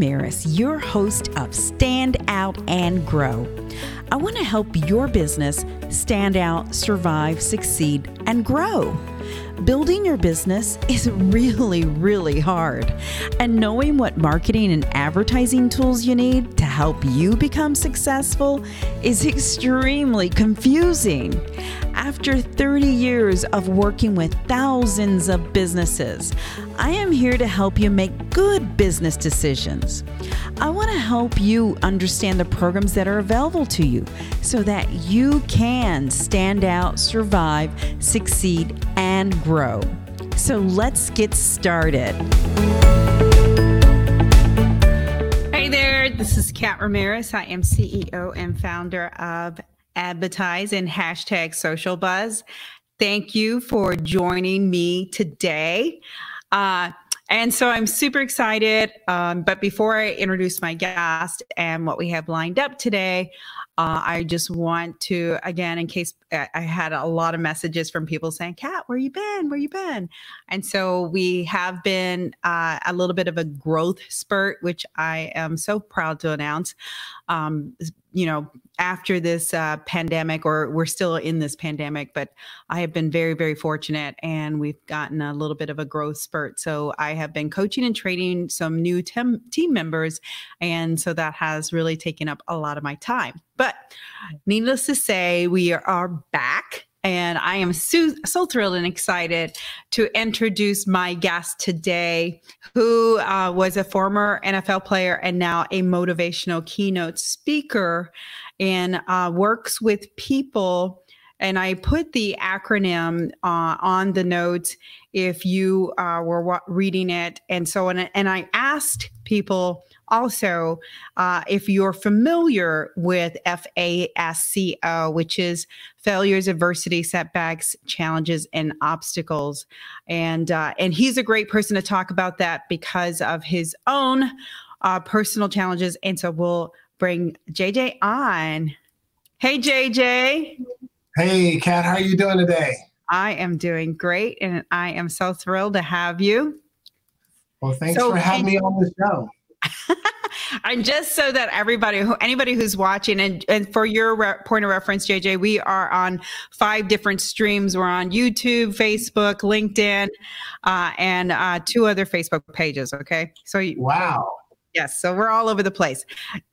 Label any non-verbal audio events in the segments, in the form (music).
Ramirez, your host of Stand Out and Grow. I want to help your business stand out, survive, succeed, and grow. Building your business is (laughs) really, really hard. And knowing what marketing and advertising tools you need to help you become successful is (laughs) extremely confusing. After 30 years of working with thousands of businesses, I am here to help you make good business decisions. I want to help you understand the programs that are available to you so that you can stand out, survive, succeed, and grow. So let's get started. Hey there, this is Kat Ramirez. I am CEO and founder of Advertise and hashtag social buzz. Thank you for joining me today. Uh, and so I'm super excited. Um, but before I introduce my guest and what we have lined up today, uh, I just want to, again, in case I had a lot of messages from people saying, "Kat, where you been? Where you been? And so we have been uh, a little bit of a growth spurt, which I am so proud to announce. Um, you know, after this uh, pandemic, or we're still in this pandemic, but I have been very, very fortunate and we've gotten a little bit of a growth spurt. So I have been coaching and training some new team members. And so that has really taken up a lot of my time. But needless to say, we are back and I am so, so, thrilled and excited to introduce my guest today, who uh, was a former NFL player and now a motivational keynote speaker and uh, works with people. And I put the acronym uh, on the notes if you uh, were reading it. And so, and, and I asked people also, uh, if you're familiar with FASCO, which is failures, adversity, setbacks, challenges, and obstacles, and uh, and he's a great person to talk about that because of his own uh, personal challenges. And so we'll bring JJ on. Hey, JJ. Hey, Kat. How are you doing today? I am doing great, and I am so thrilled to have you. Well, thanks so, for having me on the show. And just so that everybody who anybody who's watching and, and for your re- point of reference jj we are on five different streams. We're on youtube facebook linkedin uh, and uh, two other facebook pages okay? So wow. yes so we're all over the place.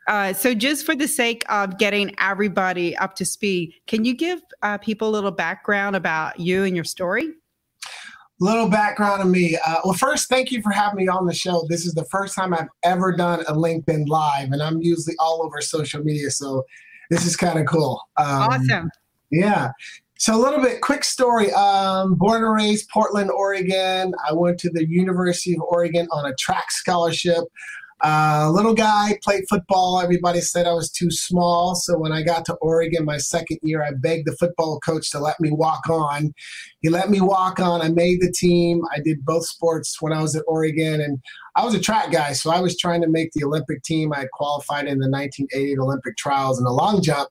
Uh, so just for the sake of getting everybody up to speed can you give uh, people a little background about you and your story little background on me. Uh, well, first, thank you for having me on the show. This is the first time I've ever done a LinkedIn Live, and I'm usually all over social media, so this is kind of cool. Um, awesome. Yeah. So a little bit quick story. Um, born and raised Portland, Oregon. I went to the University of Oregon on a track scholarship. Uh, little guy, played football. Everybody said I was too small. So when I got to Oregon my second year, I begged the football coach to let me walk on. He let me walk on. I made the team. I did both sports when I was at Oregon. And I was a track guy. So I was trying to make the Olympic team. I qualified in the 1980 Olympic trials in the long jump.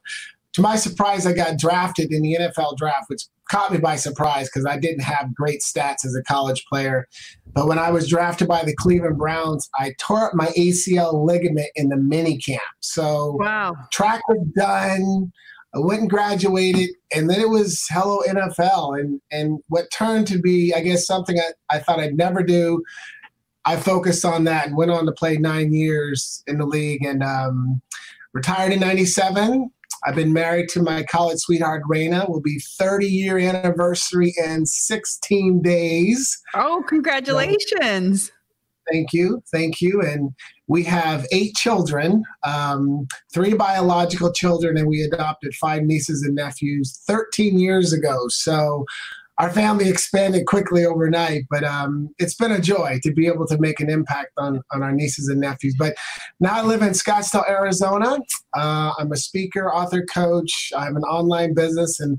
To my surprise, I got drafted in the NFL draft, which caught me by surprise because I didn't have great stats as a college player. But when I was drafted by the Cleveland Browns, I tore up my ACL ligament in the mini camp. So wow. track was done. I went and graduated, and then it was hello NFL, and and what turned to be, I guess, something I, I thought I'd never do. I focused on that and went on to play nine years in the league, and um, retired in '97 I've been married to my college sweetheart, Raina. Will be 30 year anniversary in 16 days. Oh, congratulations. So, thank you. Thank you. And we have eight children, um, three biological children, and we adopted five nieces and nephews 13 years ago. So our family expanded quickly overnight, but um, it's been a joy to be able to make an impact on, on our nieces and nephews. But now I live in Scottsdale, Arizona. Uh, I'm a speaker, author, coach. I have an online business, and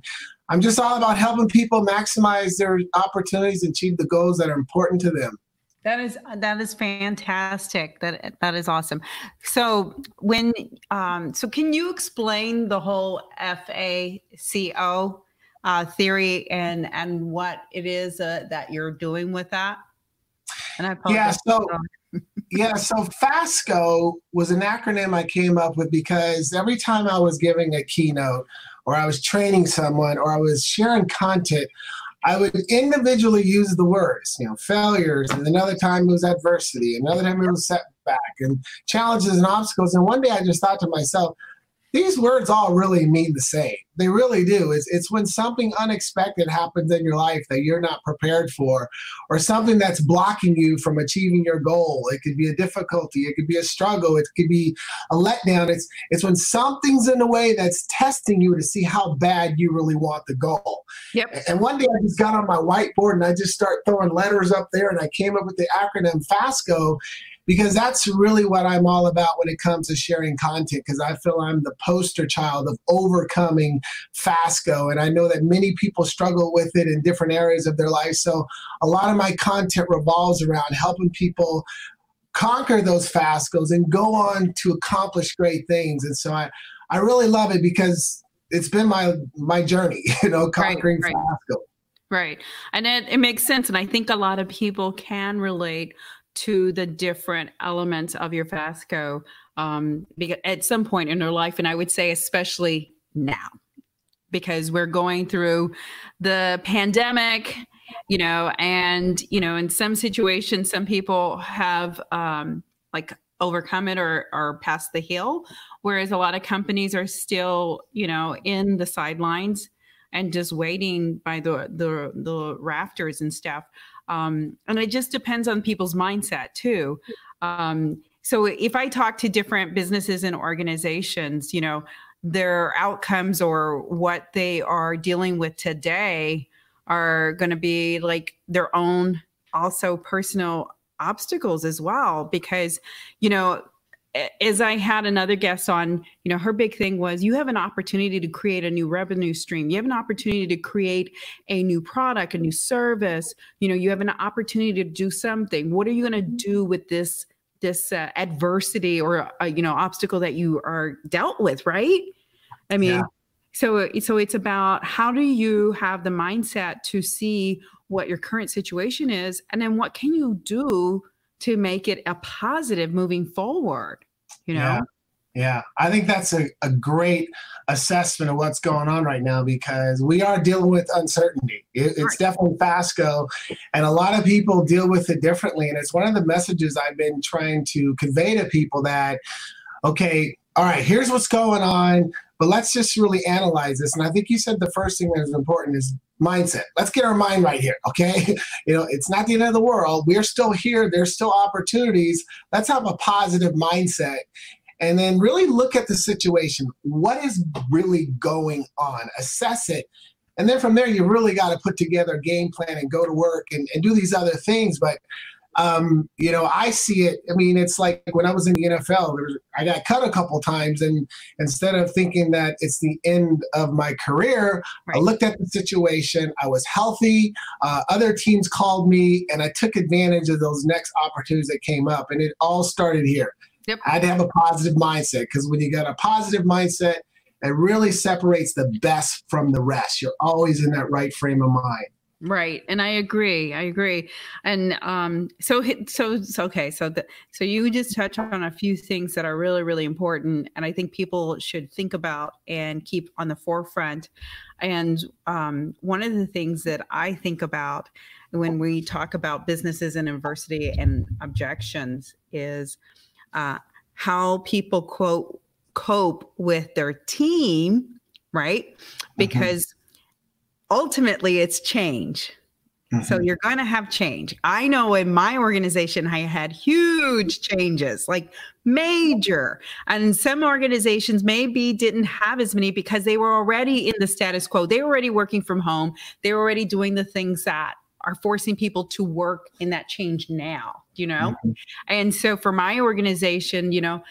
I'm just all about helping people maximize their opportunities and achieve the goals that are important to them. That is that is fantastic. That that is awesome. So when um, so can you explain the whole FACO? Uh, theory and and what it is uh, that you're doing with that? And I apologize. Yeah, so (laughs) yeah, so FASCO was an acronym I came up with because every time I was giving a keynote or I was training someone or I was sharing content, I would individually use the words, you know, failures, and another time it was adversity, another time it was setback and challenges and obstacles. And one day I just thought to myself, these words all really mean the same. They really do. It's, it's when something unexpected happens in your life that you're not prepared for, or something that's blocking you from achieving your goal. It could be a difficulty, it could be a struggle, it could be a letdown. It's it's when something's in a way that's testing you to see how bad you really want the goal. Yep. And one day I just got on my whiteboard and I just start throwing letters up there, and I came up with the acronym FASCO because that's really what I'm all about when it comes to sharing content because I feel I'm the poster child of overcoming FASCO. And I know that many people struggle with it in different areas of their life. So a lot of my content revolves around helping people conquer those FASCOs and go on to accomplish great things. And so I, I really love it because it's been my my journey, (laughs) you know, conquering right, right. FASCO. Right. And it, it makes sense. And I think a lot of people can relate to the different elements of your FASCO um, at some point in their life. And I would say, especially now, because we're going through the pandemic, you know, and, you know, in some situations, some people have um, like overcome it or, or passed the hill, whereas a lot of companies are still, you know, in the sidelines and just waiting by the the the rafters and stuff um, and it just depends on people's mindset too. Um, so if I talk to different businesses and organizations, you know, their outcomes or what they are dealing with today are going to be like their own also personal obstacles as well because you know as I had another guest on, you know, her big thing was you have an opportunity to create a new revenue stream. You have an opportunity to create a new product, a new service. You know, you have an opportunity to do something. What are you going to do with this this uh, adversity or uh, you know obstacle that you are dealt with? Right? I mean, yeah. so so it's about how do you have the mindset to see what your current situation is, and then what can you do to make it a positive moving forward you know yeah. Yeah, I think that's a, a great assessment of what's going on right now because we are dealing with uncertainty. It, it's right. definitely FASCO, and a lot of people deal with it differently. And it's one of the messages I've been trying to convey to people that, okay, all right, here's what's going on, but let's just really analyze this. And I think you said the first thing that is important is mindset. Let's get our mind right here, okay? (laughs) You know, it's not the end of the world. We're still here. There's still opportunities. Let's have a positive mindset and then really look at the situation. What is really going on? Assess it. And then from there, you really got to put together a game plan and go to work and, and do these other things. But um, you know, I see it. I mean, it's like when I was in the NFL, was, I got cut a couple times, and instead of thinking that it's the end of my career, right. I looked at the situation. I was healthy. Uh, other teams called me, and I took advantage of those next opportunities that came up, and it all started here. Yep. I had to have a positive mindset because when you got a positive mindset, it really separates the best from the rest. You're always in that right frame of mind. Right, and I agree. I agree. And um, so, so, so, okay. So, the, so you just touch on a few things that are really, really important, and I think people should think about and keep on the forefront. And um, one of the things that I think about when we talk about businesses and adversity and objections is uh, how people quote cope with their team, right? Mm-hmm. Ultimately it's change. Mm-hmm. So you're going to have change. I know in my organization, I had huge changes, like major. And some organizations maybe didn't have as many because they were already in the status quo. They were already working from home. They were already doing the things that are forcing people to work in that change now, you know? Mm-hmm. And so for my organization, you know,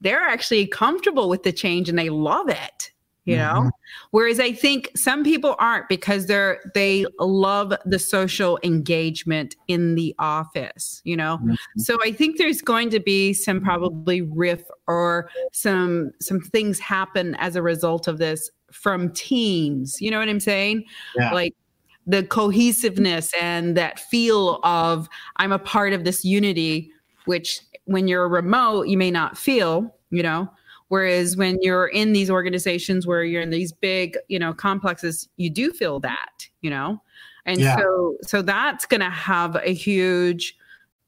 they're actually comfortable with the change and they love it you know mm-hmm. whereas i think some people aren't because they're they love the social engagement in the office you know mm-hmm. so i think there's going to be some probably riff or some some things happen as a result of this from teams you know what i'm saying yeah. like the cohesiveness and that feel of i'm a part of this unity which when you're remote, you may not feel, you know. Whereas when you're in these organizations where you're in these big, you know, complexes, you do feel that, you know. And yeah. so so that's to have a huge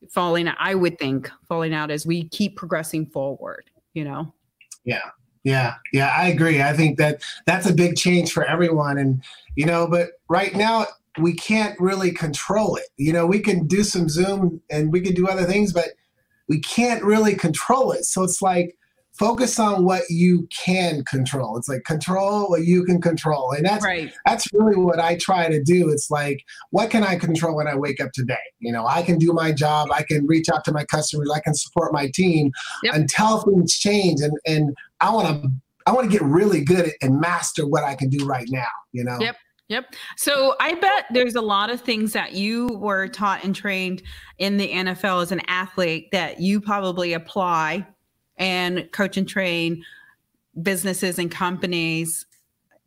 falling out, I would think falling out as we keep progressing forward, you know. Yeah. Yeah, yeah, I agree. I think that that's a big change for everyone, and you know, but right now we can't really control it. You know, we can do some Zoom and we can do other things, but we can't really control it. So it's like focus on what you can control. It's like control what you can control. And that's right. that's really what I try to do. It's like what can I control when I wake up today? You know, I can do my job, I can reach out to my customers, I can support my team yep. until things change and and I want to I want to get really good at and master what I can do right now, you know. Yep. Yep. So I bet there's a lot of things that you were taught and trained in the NFL as an athlete that you probably apply and coach and train businesses and companies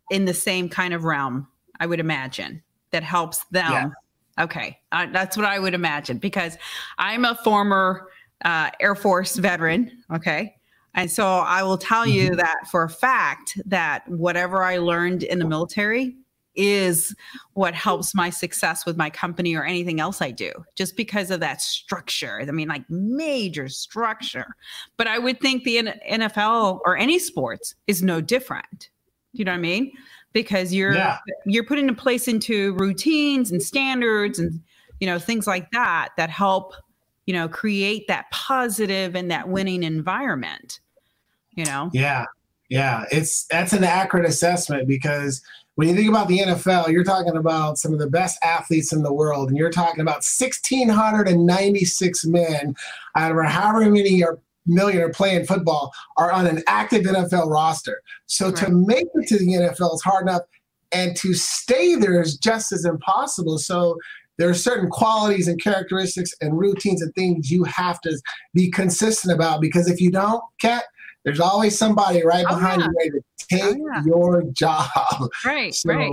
in the same kind of realm, I would imagine, that helps them. Yeah. Okay. Uh, that's what I would imagine because I'm a former uh, Air Force veteran. Okay. And so I will tell you mm-hmm. that for a fact that whatever I learned in the military is what helps my success with my company or anything else I do, just because of that structure. I mean, like major structure. But I would think the NFL or any sports is no different. You know what I mean? Because you're yeah. you're putting in place into routines and standards and you know things like that that help you know create that positive and that winning environment. You know. Yeah, yeah. It's that's an accurate assessment because when you think about the NFL, you're talking about some of the best athletes in the world, and you're talking about 1,696 men out of however many are million are playing football are on an active NFL roster. So right. to make it to the NFL is hard enough, and to stay there is just as impossible. So there are certain qualities and characteristics and routines and things you have to be consistent about because if you don't, Kat, there's always somebody right oh, behind yeah. you ready to take oh, yeah. your job. (laughs) Right. So, right.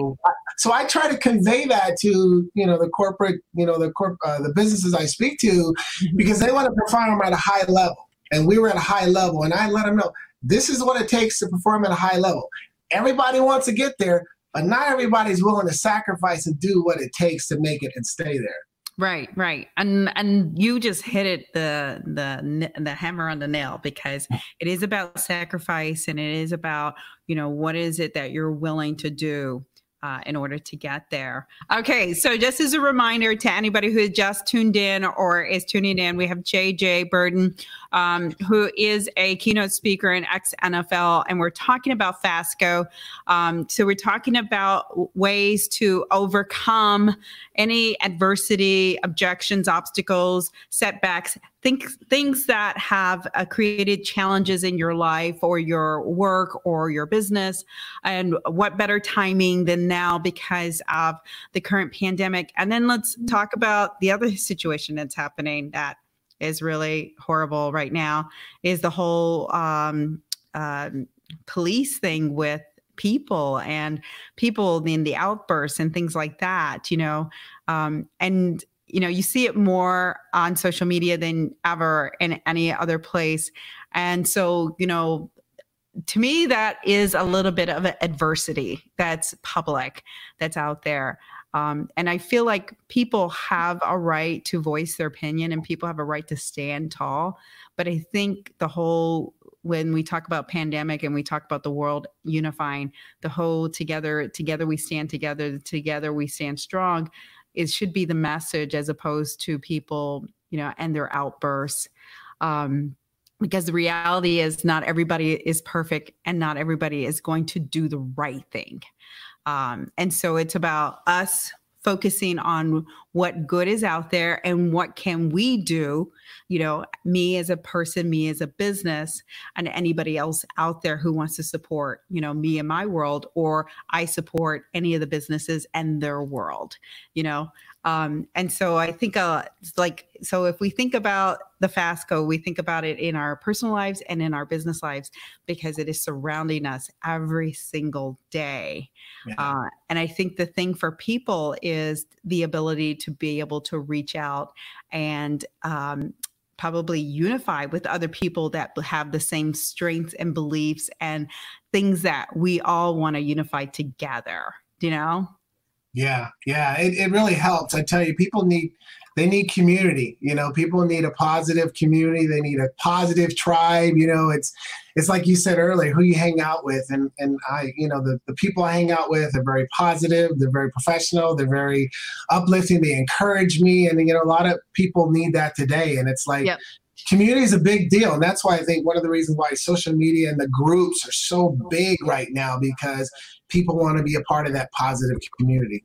so I try to convey that to you know the corporate, you know the corp, uh, the businesses I speak to, mm-hmm. because they want to perform at a high level, and we were at a high level, and I let them know this is what it takes to perform at a high level. Everybody wants to get there, but not everybody's willing to sacrifice and do what it takes to make it and stay there. Right, right, and and you just hit it the the the hammer on the nail because mm. it is about sacrifice and it is about you know what is it that you're willing to do uh, in order to get there. Okay, so just as a reminder to anybody who just tuned in or is tuning in, we have JJ Birden, um, who is a keynote speaker in ex NFL, and we're talking about FASCO. Um, so we're talking about ways to overcome any adversity, objections, obstacles, setbacks, think things that have uh, created challenges in your life or your work or your business and what better timing than now because of the current pandemic and then let's talk about the other situation that's happening that is really horrible right now is the whole um, uh, police thing with people and people in the outbursts and things like that you know? Um, and you know you see it more on social media than ever in any other place. And so you know to me that is a little bit of adversity that's public that's out there um, and i feel like people have a right to voice their opinion and people have a right to stand tall but i think the whole when we talk about pandemic and we talk about the world unifying the whole together together we stand together together we stand strong it should be the message as opposed to people, you know, and their outbursts. Um, because the reality is not everybody is perfect and not everybody is going to do the right thing. Um, and so it's about us focusing on what good is out there and what can we do you know me as a person me as a business and anybody else out there who wants to support you know me and my world or i support any of the businesses and their world you know um, and so I think uh, like so if we think about the FASCO, we think about it in our personal lives and in our business lives because it is surrounding us every single day. Yeah. Uh, and I think the thing for people is the ability to be able to reach out and um, probably unify with other people that have the same strengths and beliefs and things that we all want to unify together, you know? Yeah, yeah, it, it really helps. I tell you, people need they need community you know people need a positive community they need a positive tribe you know it's it's like you said earlier who you hang out with and and i you know the, the people i hang out with are very positive they're very professional they're very uplifting they encourage me and you know a lot of people need that today and it's like yep. community is a big deal and that's why i think one of the reasons why social media and the groups are so big right now because people want to be a part of that positive community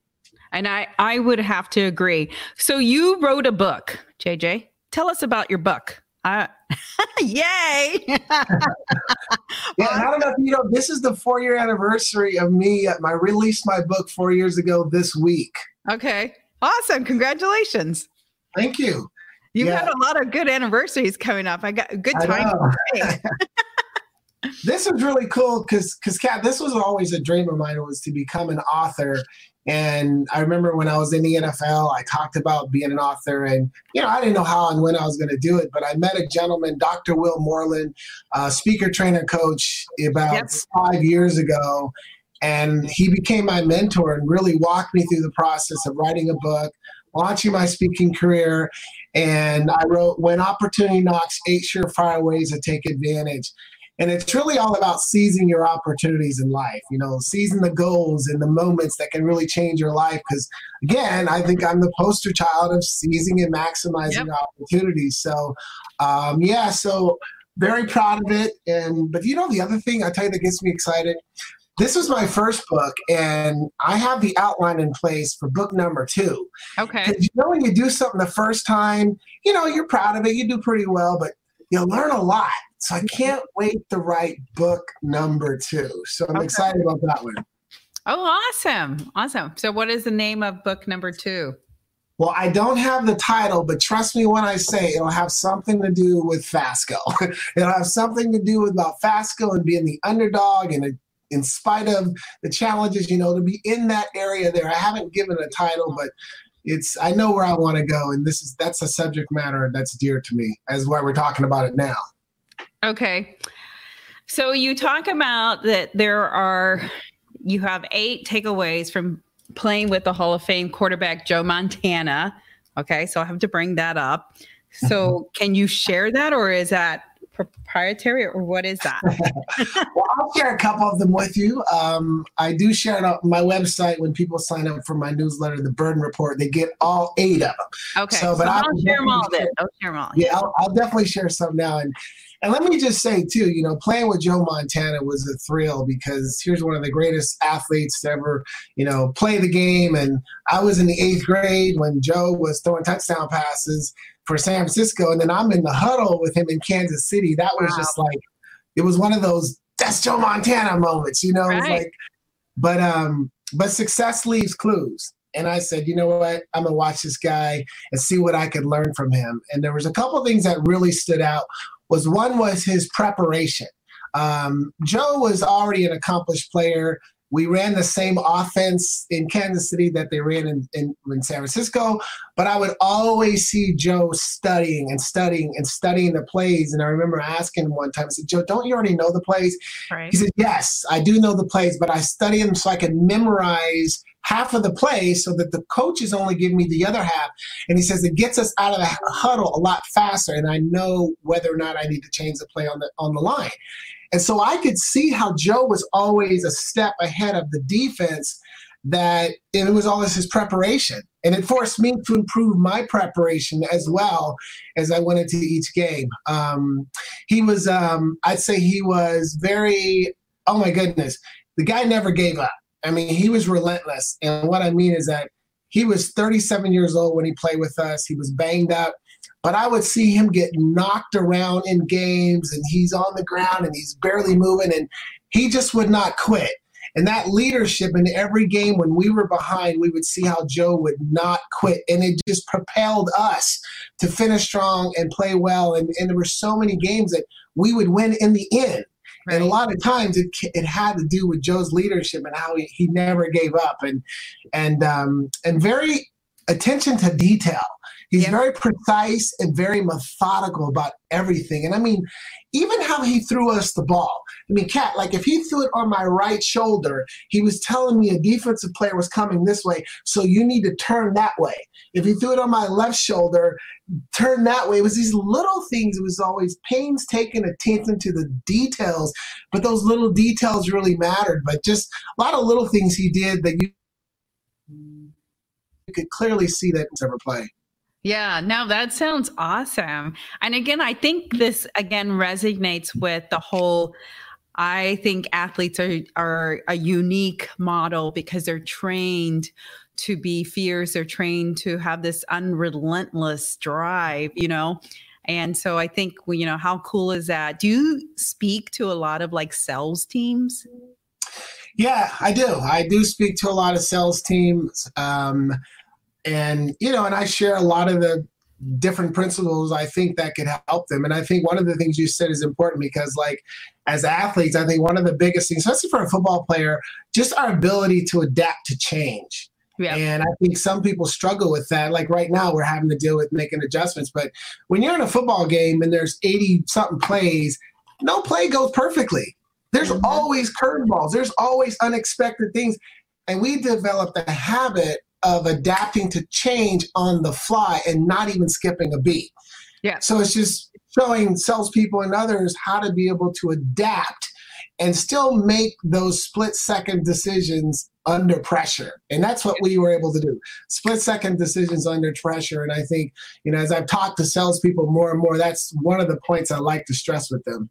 and I, I would have to agree. So you wrote a book, JJ. Tell us about your book. Uh, (laughs) yay! (laughs) yeah, know if you know. This is the four-year anniversary of me. I released my book four years ago this week. Okay, awesome! Congratulations. Thank you. You've yeah. had a lot of good anniversaries coming up. I got a good time. (laughs) this is really cool because because Kat, this was always a dream of mine was to become an author and I remember when I was in the NFL, I talked about being an author, and you know, I didn't know how and when I was going to do it. But I met a gentleman, Dr. Will Moreland, uh, speaker, trainer, coach, about yep. five years ago, and he became my mentor and really walked me through the process of writing a book, launching my speaking career, and I wrote "When Opportunity Knocks: Eight Surefire Ways to Take Advantage." And it's really all about seizing your opportunities in life, you know, seizing the goals and the moments that can really change your life. Because again, I think I'm the poster child of seizing and maximizing yep. opportunities. So, um, yeah, so very proud of it. And, but you know, the other thing I tell you that gets me excited this was my first book, and I have the outline in place for book number two. Okay. You know, when you do something the first time, you know, you're proud of it, you do pretty well, but you learn a lot. So I can't wait to write book number two. So I'm okay. excited about that one. Oh, awesome. Awesome. So, what is the name of book number two? Well, I don't have the title, but trust me when I say it'll have something to do with Fasco. (laughs) it'll have something to do with about Fasco and being the underdog and in spite of the challenges, you know, to be in that area there. I haven't given a title, but it's I know where I want to go, and this is that's a subject matter that's dear to me, as why we're talking about it now. Okay. So you talk about that there are, you have eight takeaways from playing with the Hall of Fame quarterback Joe Montana. Okay. So I have to bring that up. So (laughs) can you share that or is that proprietary or what is that? (laughs) well, I'll share a couple of them with you. Um, I do share it on my website when people sign up for my newsletter, The Birden Report. They get all eight of them. Okay, so, but so I'll, I'll share them all. Share, I'll share them all. Yeah, I'll, I'll, definitely share some now. And and let me just say too, you know, playing with Joe Montana was a thrill because here's one of the greatest athletes to ever, you know, play the game. And I was in the eighth grade when Joe was throwing touchdown passes for San Francisco, and then I'm in the huddle with him in Kansas City. That was wow. just like it was one of those that's Joe Montana moments, you know. Right. like, but um, but success leaves clues. And I said, you know what? I'm gonna watch this guy and see what I could learn from him. And there was a couple things that really stood out. Was one was his preparation. Um, Joe was already an accomplished player. We ran the same offense in Kansas City that they ran in, in, in, San Francisco, but I would always see Joe studying and studying and studying the plays. And I remember asking him one time, I said, Joe, don't you already know the plays? Right. He said, Yes, I do know the plays, but I study them so I can memorize half of the plays so that the coaches only give me the other half. And he says it gets us out of the huddle a lot faster, and I know whether or not I need to change the play on the on the line. And so I could see how Joe was always a step ahead of the defense that it was always his preparation. And it forced me to improve my preparation as well as I went into each game. Um, he was, um, I'd say he was very, oh my goodness, the guy never gave up. I mean, he was relentless. And what I mean is that he was 37 years old when he played with us. He was banged up but I would see him get knocked around in games and he's on the ground and he's barely moving and he just would not quit. And that leadership in every game when we were behind, we would see how Joe would not quit. And it just propelled us to finish strong and play well. And, and there were so many games that we would win in the end. Right. And a lot of times it, it had to do with Joe's leadership and how he, he never gave up and and um, and very attention to detail He's yep. very precise and very methodical about everything. And I mean, even how he threw us the ball. I mean, Kat, like if he threw it on my right shoulder, he was telling me a defensive player was coming this way, so you need to turn that way. If he threw it on my left shoulder, turn that way. It was these little things. It was always painstaking attention to the details, but those little details really mattered. But just a lot of little things he did that you, could clearly see that he was ever play. Yeah, no, that sounds awesome. And again, I think this again resonates with the whole I think athletes are are a unique model because they're trained to be fierce, they're trained to have this unrelentless drive, you know. And so I think you know how cool is that? Do you speak to a lot of like sales teams? Yeah, I do. I do speak to a lot of sales teams. Um, and you know and i share a lot of the different principles i think that could help them and i think one of the things you said is important because like as athletes i think one of the biggest things especially for a football player just our ability to adapt to change yeah. And I think some people struggle with that. Like right now, we're having to deal with making adjustments. But when you're in a football game and there's 80 something plays, no play goes perfectly. There's mm-hmm. always curveballs, there's always unexpected things. And we developed a habit of adapting to change on the fly and not even skipping a beat. Yeah. So it's just showing salespeople and others how to be able to adapt and still make those split second decisions under pressure. And that's what we were able to do. Split second decisions under pressure. And I think, you know, as I've talked to salespeople more and more, that's one of the points I like to stress with them.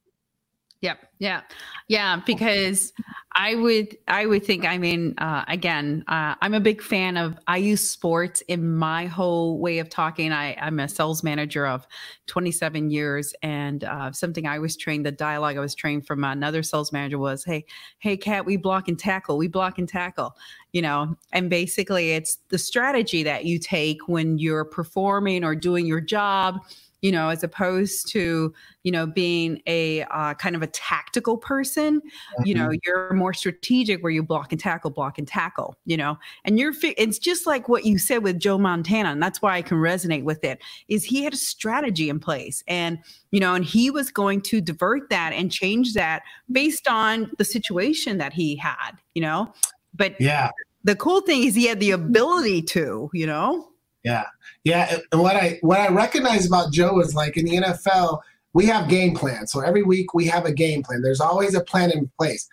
Yep. Yeah. Yeah. Because I would, I would think, I mean, uh, again, uh, I'm a big fan of, I use sports in my whole way of talking. I, I'm a sales manager of 27 years. And uh, something I was trained, the dialogue I was trained from another sales manager was, Hey, Hey, Kat, we block and tackle, we block and tackle, you know, and basically it's the strategy that you take when you're performing or doing your job you know, as opposed to, you know, being a uh, kind of a tactical person, mm-hmm. you know, mm-hmm. you're more strategic where you block and tackle, block and tackle, you know, and you're, fi- it's just like what you said with Joe Montana. And that's why I can resonate with it is he had a strategy in place and, you know, and he was going to divert that and change that based on the situation that he had, you know, but yeah, the cool thing is he had the ability to, you know, yeah, yeah. And what I what I recognize about Joe is like in the NFL, we have game plans. So every week we have a game plan. There's always a plan in place.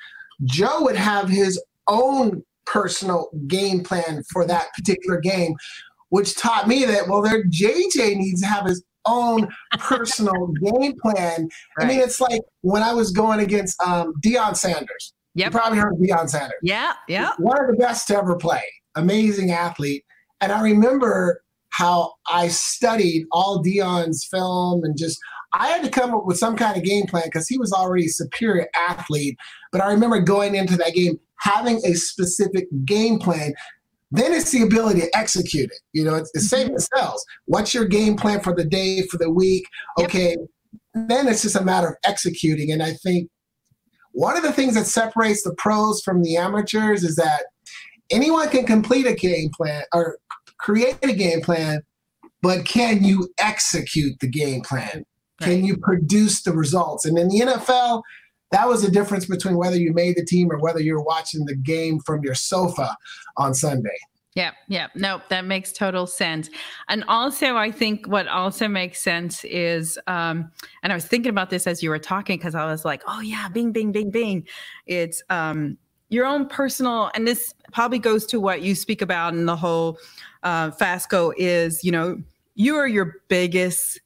Joe would have his own personal game plan for that particular game, which taught me that well, there JJ needs to have his own personal (laughs) game plan. Right. I mean, it's like when I was going against um, Deion Sanders. Yep. You probably heard of Deion Sanders. Yeah, yeah. One of the best to ever play. Amazing athlete. And I remember how I studied all Deion's film and just I had to come up with some kind of game plan because he was already a superior athlete. But I remember going into that game having a specific game plan. Then it's the ability to execute it. You know, it's the same mm-hmm. as sales. What's your game plan for the day, for the week? Okay. Yep. Then it's just a matter of executing. And I think one of the things that separates the pros from the amateurs is that anyone can complete a game plan or create a game plan, but can you execute the game plan? Can you produce the results? And in the NFL, that was the difference between whether you made the team or whether you were watching the game from your sofa on Sunday. Yeah, yeah. No, that makes total sense. And also, I think what also makes sense is, um, and I was thinking about this as you were talking because I was like, oh, yeah, bing, bing, bing, bing. It's um, your own personal, and this probably goes to what you speak about in the whole uh, Fasco is, you know, you are your biggest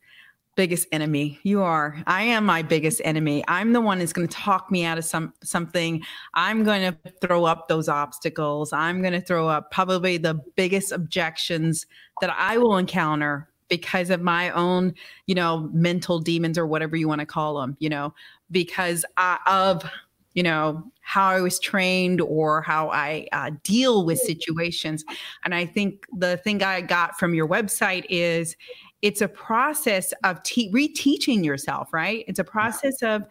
biggest enemy. You are. I am my biggest enemy. I'm the one that's going to talk me out of some something. I'm going to throw up those obstacles. I'm going to throw up probably the biggest objections that I will encounter because of my own, you know, mental demons or whatever you want to call them, you know, because I, of you know how i was trained or how i uh, deal with situations. And i think the thing i got from your website is it's a process of te- reteaching yourself right? It's a process yeah. of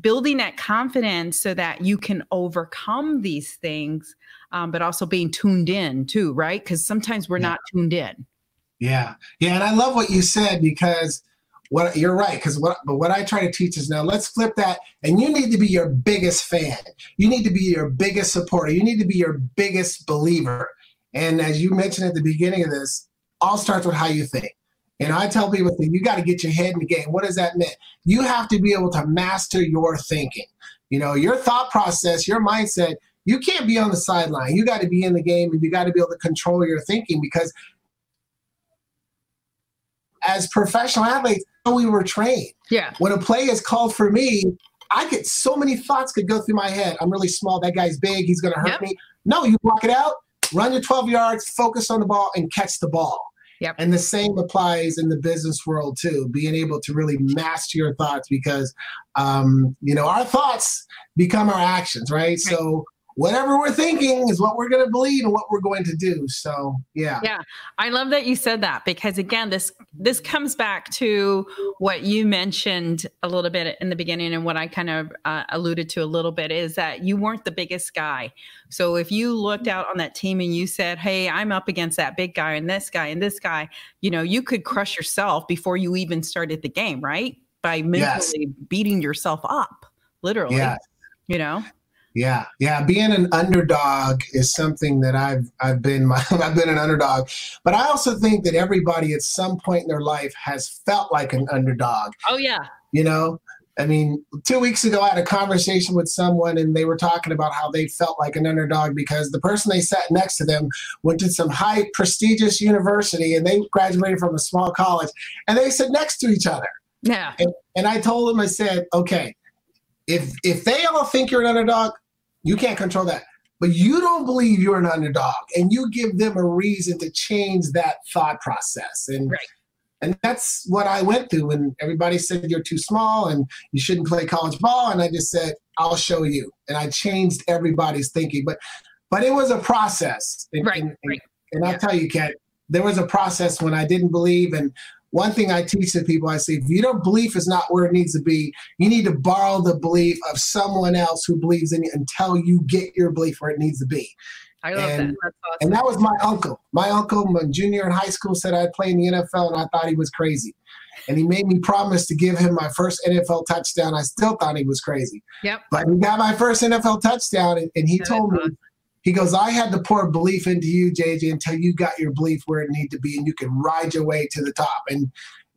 building that confidence so that you can overcome these things um, but also being tuned in too right? Because sometimes we're yeah. not tuned in. Yeah, yeah, and I love what you said because what you're right because what but what I try to teach is now let's flip that and you need to be your biggest fan. You need to be your biggest supporter. You need to be your biggest believer. And as you mentioned at the beginning of this, all starts with how you think. And I tell people that you got to get your head in the game. What does that mean? You have to be able to master your thinking. You know, your thought process, your mindset. You can't be on the sideline. You got to be in the game and you got to be able to control your thinking because as professional athletes, we were trained. Yeah. When a play is called for me, I get so many thoughts could go through my head. I'm really small. That guy's big. He's going to hurt yep. me. No, you block it out, run your 12 yards, focus on the ball, and catch the ball. Yep. And the same applies in the business world too. Being able to really master your thoughts because, um, you know, our thoughts become our actions, right? right. So whatever we're thinking is what we're going to believe and what we're going to do. So yeah. Yeah i love that you said that because again this this comes back to what you mentioned a little bit in the beginning and what i kind of uh, alluded to a little bit is that you weren't the biggest guy. So if you looked out on that team and you said hey i'm up against that big guy and this guy and this guy you know you could crush yourself before you even started the game right? By mentally yes. beating yourself up literally yes. you know yeah, yeah. Being an underdog is something that I've I've been my, (laughs) I've been an underdog, but I also think that everybody at some point in their life has felt like an underdog. Oh yeah. You know, I mean, two weeks ago I had a conversation with someone and they were talking about how they felt like an underdog because the person they sat next to them went to some high prestigious university and they graduated from a small college and they sat next to each other. Yeah. And, and I told them, I said, okay, if if they all think you're an underdog, you can't control that. But you don't believe you're an underdog, and you give them a reason to change that thought process. And right. and that's what I went through. And everybody said you're too small and you shouldn't play college ball. And I just said, I'll show you. And I changed everybody's thinking. But but it was a process. And, right. And, right. and, I'll tell you, Kat, there was a process when I didn't believe and one thing I teach to people, I say, if your belief is not where it needs to be, you need to borrow the belief of someone else who believes in you until you get your belief where it needs to be. I love and, that. Awesome. And that was my uncle. My uncle, my junior in high school, said I'd play in the NFL, and I thought he was crazy. And he made me promise to give him my first NFL touchdown. I still thought he was crazy. Yep. But he got my first NFL touchdown, and, and he that told me, he goes, I had to pour belief into you, JJ, until you got your belief where it needed to be and you can ride your way to the top. And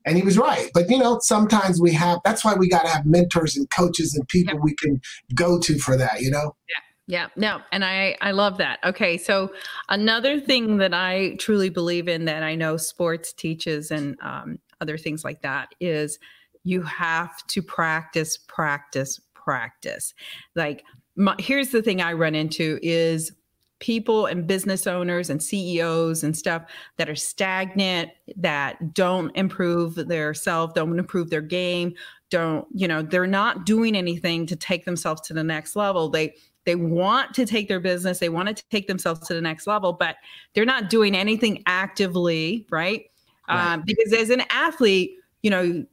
and he was right. But you know, sometimes we have that's why we gotta have mentors and coaches and people we can go to for that, you know? Yeah. Yeah, no, and I I love that. Okay, so another thing that I truly believe in that I know sports teaches and um, other things like that is you have to practice, practice, practice. Like my, here's the thing I run into is people and business owners and CEOs and stuff that are stagnant, that don't improve their self, don't improve their game, don't, you know, they're not doing anything to take themselves to the next level. They they want to take their business, they want to take themselves to the next level, but they're not doing anything actively, right? right. Um, because as an athlete, you know,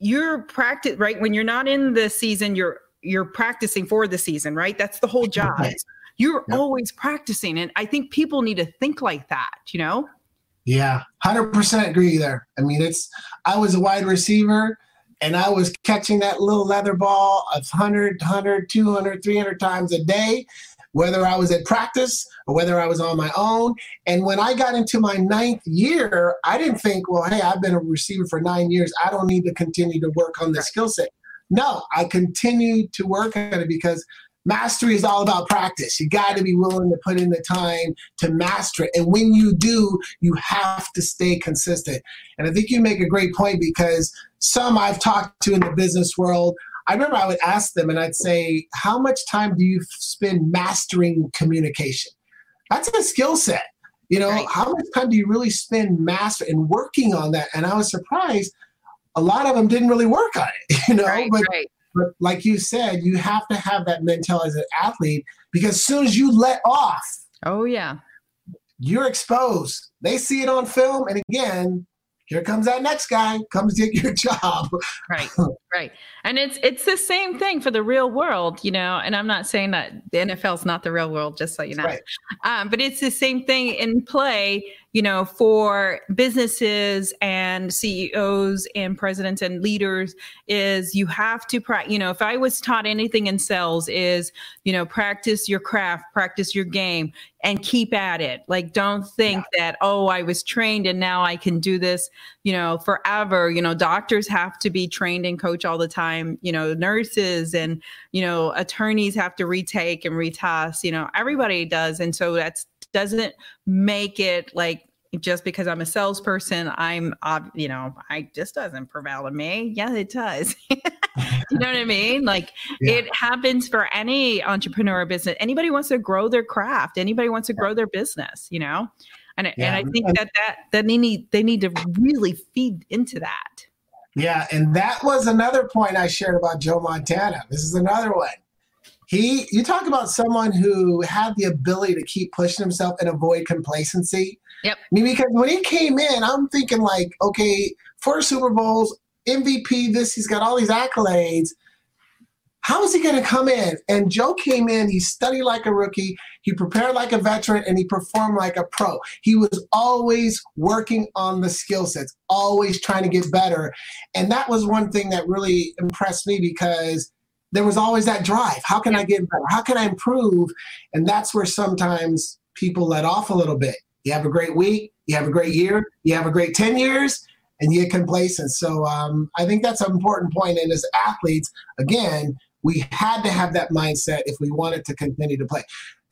you're practice right when you're not in the season, you're you're practicing for the season, right? That's the whole job. Right. You're yep. always practicing. And I think people need to think like that, you know? Yeah, 100% agree there. I mean, it's, I was a wide receiver and I was catching that little leather ball 100, 100, 200, 300 times a day, whether I was at practice or whether I was on my own. And when I got into my ninth year, I didn't think, well, hey, I've been a receiver for nine years. I don't need to continue to work on the skill set. No, I continued to work at it because mastery is all about practice. You got to be willing to put in the time to master it. And when you do, you have to stay consistent. And I think you make a great point because some I've talked to in the business world, I remember I would ask them and I'd say, How much time do you spend mastering communication? That's a skill set. You know, right. how much time do you really spend master and working on that? And I was surprised a lot of them didn't really work on it, (laughs) you know, right, but right. But like you said, you have to have that mentality as an athlete because as soon as you let off, oh yeah, you're exposed. They see it on film, and again, here comes that next guy, comes to get your (laughs) job. Right. (laughs) Right. And it's it's the same thing for the real world, you know, and I'm not saying that the NFL is not the real world, just so you know. Right. Um, but it's the same thing in play, you know, for businesses and CEOs and presidents and leaders is you have to practice, you know, if I was taught anything in sales is, you know, practice your craft, practice your game and keep at it. Like don't think yeah. that, oh, I was trained and now I can do this, you know, forever. You know, doctors have to be trained and coach all the time, you know, nurses and, you know, attorneys have to retake and retest, you know, everybody does. And so that's doesn't make it like just because I'm a salesperson, I'm, uh, you know, I just doesn't prevail in me. Yeah, it does. (laughs) you know what I mean? Like yeah. it happens for any entrepreneur business. Anybody wants to grow their craft. Anybody wants to grow their business. You know, and yeah. and I think that that that they need they need to really feed into that. Yeah, and that was another point I shared about Joe Montana. This is another one he you talk about someone who had the ability to keep pushing himself and avoid complacency. Yep. I mean, because when he came in, I'm thinking like, okay, four Super Bowls, MVP, this, he's got all these accolades. How is he going to come in? And Joe came in, he studied like a rookie, he prepared like a veteran, and he performed like a pro. He was always working on the skill sets, always trying to get better. And that was one thing that really impressed me because there was always that drive. How can I get better? How can I improve? And that's where sometimes people let off a little bit. You have a great week, you have a great year, you have a great 10 years, and you get complacent. So um, I think that's an important point. And as athletes, again, we had to have that mindset if we wanted to continue to play.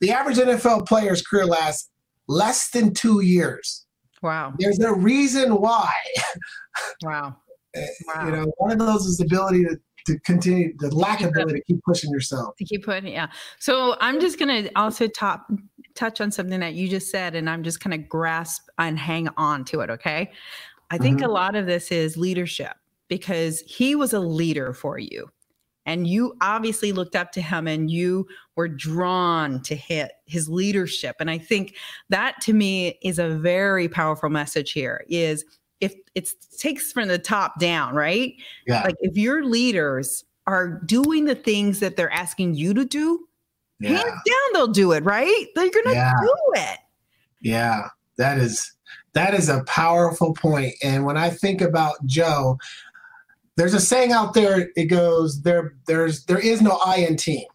The average NFL player's career lasts less than two years. Wow. There's a reason why. Wow. (laughs) wow. You know, one of those is the ability to to continue the lack of ability to keep pushing yourself. To keep pushing, yeah. So I'm just gonna also top touch on something that you just said, and I'm just gonna grasp and hang on to it. Okay. I think mm-hmm. a lot of this is leadership because he was a leader for you. And you obviously looked up to him and you were drawn to hit his leadership. And I think that to me is a very powerful message here is if it takes from the top down, right? Yeah. Like if your leaders are doing the things that they're asking you to do, yeah. hands down they'll do it, right? They're gonna yeah. do it. Yeah, that is that is a powerful point. And when I think about Joe, there's a saying out there. It goes there. There's there is no I in team.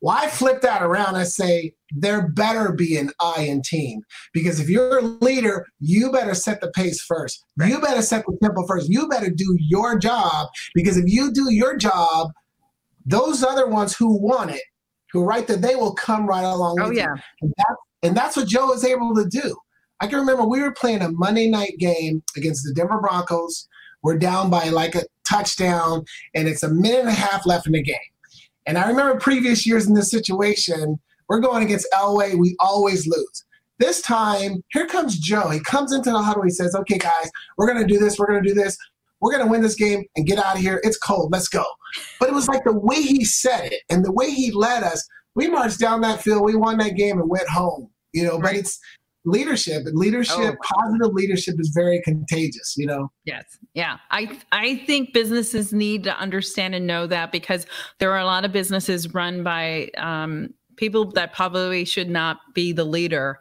Why flip that around? I say there better be an I in team because if you're a leader, you better set the pace first. Right. You better set the tempo first. You better do your job because if you do your job, those other ones who want it, who right there, they will come right along. Oh yeah, and, that, and that's what Joe is able to do. I can remember we were playing a Monday night game against the Denver Broncos. We're down by like a touchdown, and it's a minute and a half left in the game. And I remember previous years in this situation, we're going against Elway, we always lose. This time, here comes Joe. He comes into the huddle. He says, Okay, guys, we're going to do this. We're going to do this. We're going to win this game and get out of here. It's cold. Let's go. But it was like the way he said it and the way he led us. We marched down that field. We won that game and went home. You know, but it's leadership and leadership oh. positive leadership is very contagious you know? Yes yeah. I i think businesses need to understand and know that because there are a lot of businesses run by um, people that probably should not be the leader.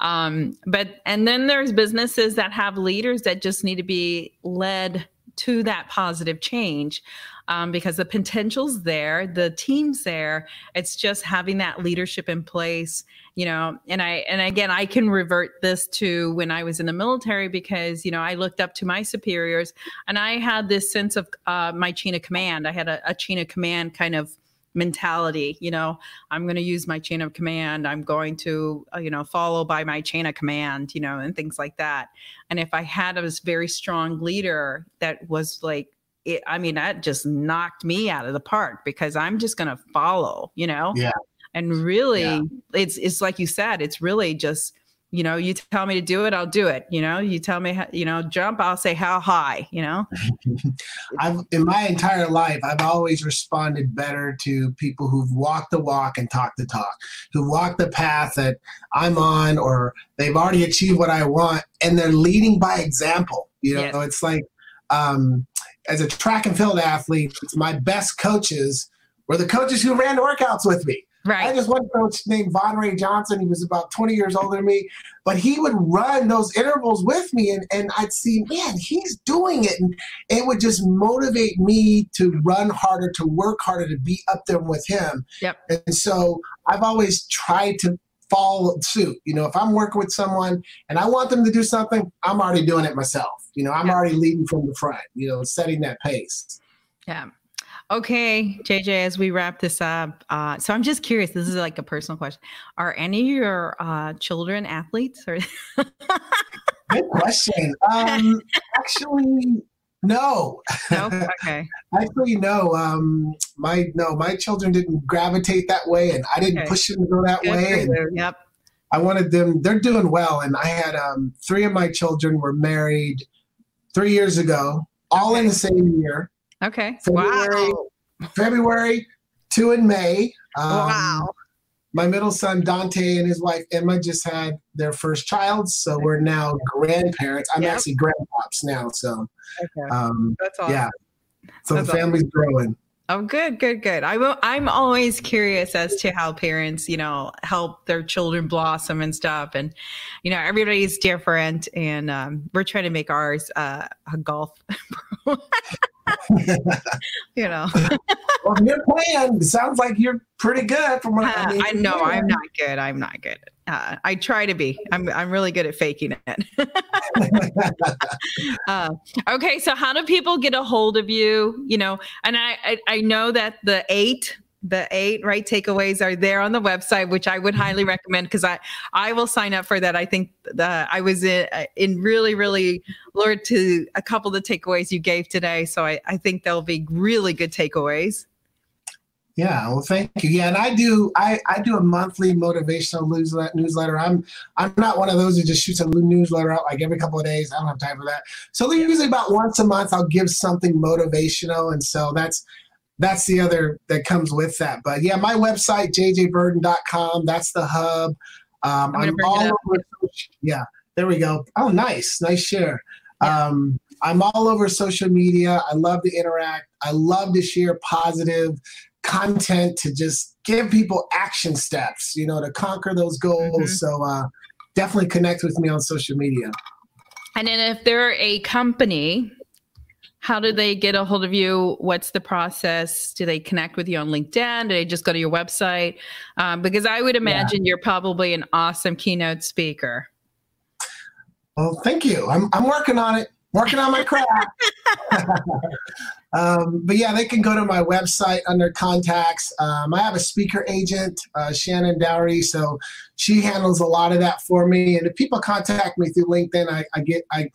Um, but and then there's businesses that have leaders that just need to be led to that positive change um, because the potential's there, the team's there. It's just having that leadership in place, you know. And I and again, I can revert this to when I was in the military because you know I looked up to my superiors and I had this sense of uh, my chain of command. I had a, a chain of command kind of mentality you know i'm going to use my chain of command i'm going to uh, you know follow by my chain of command you know and things like that and if i had a very strong leader that was like it, I mean, that just knocked me out of the park because I'm just going to follow, you know? Yeah. And really, yeah. it's, it's like you said, it's really just, you know, you tell me to do it, I'll do it. You know, you tell me, how, you know, jump, I'll say how high, you know? (laughs) I've, in my entire life, I've always responded better to people who've walked the walk and talked the talk, who walk the path that I'm on, or they've already achieved what I want and they're leading by example. You know, yes. it's like, um, as a track and field athlete, my best coaches were the coaches who ran workouts with me. Right. I just one coach named Von Ray Johnson. He was about 20 years older than me, but he would run those intervals with me, and, and I'd see, man, he's doing it. And it would just motivate me to run harder, to work harder, to be up there with him. Yep. And so I've always tried to follow suit. You know, if I'm working with someone and I want them to do something, I'm already doing it myself. You know, I'm Yeah. already leading from the front, you know, setting that pace. Yeah. Okay, JJ, as we wrap this up, uh, so I'm just curious. This is like a personal question. Are any of your uh, children athletes? Or (laughs) Good question. Um, actually, no. no? (laughs) Okay. Actually, no. Um, my no, my children didn't gravitate that way, and I didn't Okay. push them to go that Good way. And. Yep. I wanted them. They're doing well, and I had um, three of my children were married three years ago, all in the same year. Okay. February. Wow. February, two in May. Um, wow. My middle son Dante and his wife Emma just had their first child, so we're now grandparents. I'm Yep. actually grandpops now, so Okay. um, That's awesome. yeah. So That's the family's growing. Oh, good, good, good. I will, I'm always curious as to how parents, you know, help their children blossom and stuff. And, you know, everybody's different. And um, we're trying to make ours uh, a golf. (laughs) (laughs) you know, (laughs) Well, from your plan, it sounds like you're pretty good. From what Uh, I, mean, I know I'm not good. I'm not good. Uh, I try to be. I'm, I'm really good at faking it. (laughs) uh, okay, so how do people get a hold of you? You know, and I, I I know that the eight the eight right takeaways are there on the website, which I would mm-hmm. highly recommend because I I will sign up for that. I think I was in, uh, in really really lured to a couple of the takeaways you gave today, so I I think they'll be really good takeaways. Yeah, well, thank you. Yeah, and I do. I, I do a monthly motivational newsletter. Newsletter. I'm I'm not one of those who just shoots a newsletter out like every couple of days. I don't have time for that. So usually about once a month, I'll give something motivational, and so that's that's the other that comes with that. But yeah, my website jjbirden.com. That's the hub. Um, I'm I'm all over. Yeah, there we go. Oh, nice, nice share. Yeah. Um, I'm all over social media. I love to interact. I love to share positive content to just give people action steps, you know, to conquer those goals. Mhm. So uh, definitely connect with me on social media. And then if they're a company, how do they get a hold of you? What's the process? Do they connect with you on LinkedIn? Do they just go to your website? Um, because I would imagine you're probably an awesome keynote speaker. Well, thank you. I'm, I'm working on it, working on my craft. (laughs) um, but yeah, they can go to my website under contacts. Um, I have a speaker agent, uh, Shannon Dowry, so she handles a lot of that for me. And if people contact me through LinkedIn, I, I get I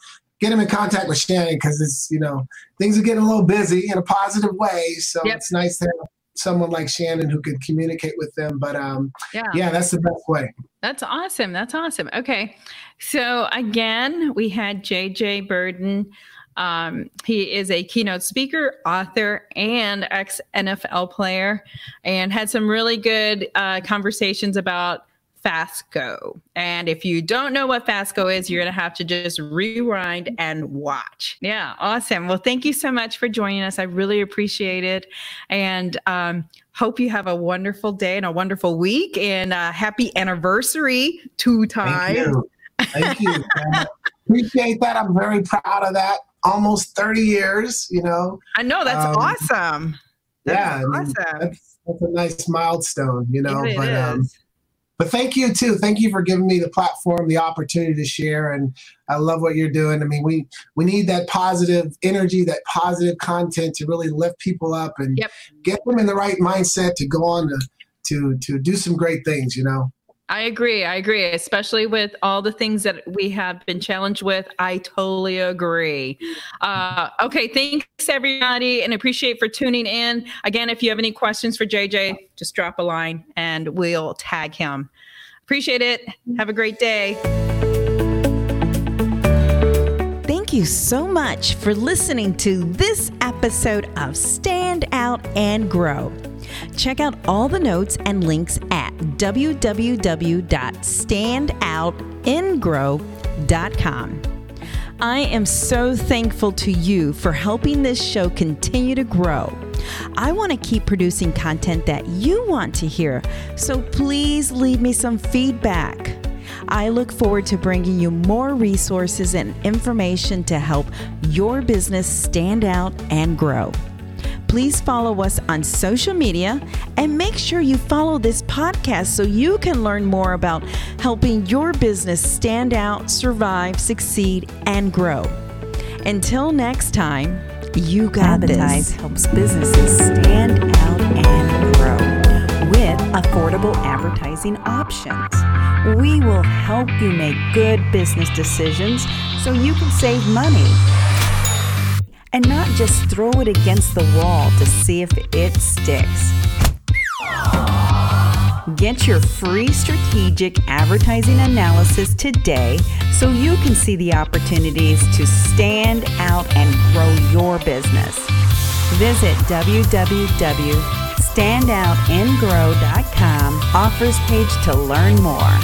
get him in contact with Shannon because it's you know things are getting a little busy in a positive way. So Yep. it's nice to have someone like Shannon who can communicate with them. But um, Yeah. yeah, that's the best way. That's awesome. That's awesome. Okay. So again, we had JJ Birden. Um, he is a keynote speaker, author, and ex NFL player, and had some really good uh, conversations about Fasco. And if you don't know what Fasco is, you're going to have to just rewind and watch. Yeah, awesome. Well, thank you so much for joining us. I really appreciate it. And um, hope you have a wonderful day and a wonderful week. And uh, happy anniversary two Thank you. Thank you. (laughs) Appreciate that. I'm very proud of that. Almost 30 years, you know. I know that's Um, awesome. That's yeah, awesome. That's, that's a nice milestone, you know. It but um, is. But thank you too. Thank you for giving me the platform, the opportunity to share, and I love what you're doing. I mean, we we need that positive energy, that positive content to really lift people up and Yep. get them in the right mindset to go on to to to do some great things. You know. I agree. I agree, especially with all the things that we have been challenged with. I totally agree. Uh, okay, thanks everybody, and appreciate for tuning in. Again, if you have any questions for JJ, just drop a line and we'll tag him. Appreciate it. Have a great day. Thank you so much for listening to this episode of Stand Out and Grow. Check out all the notes and links at www.standoutandgrow.com. I am so thankful to you for helping this show continue to grow. I want to keep producing content that you want to hear, so please leave me some feedback. I look forward to bringing you more resources and information to help your business stand out and grow. Please follow us on social media and make sure you follow this podcast so you can learn more about helping your business stand out, survive, succeed, and grow. Until next time, you got Advertise this. helps businesses stand out and grow with affordable advertising options. We will help you make good business decisions so you can save money and not just throw it against the wall to see if it sticks. Get your free strategic advertising analysis today so you can see the opportunities to stand out and grow your business. Visit www.standoutandgrow.com offers page to learn more.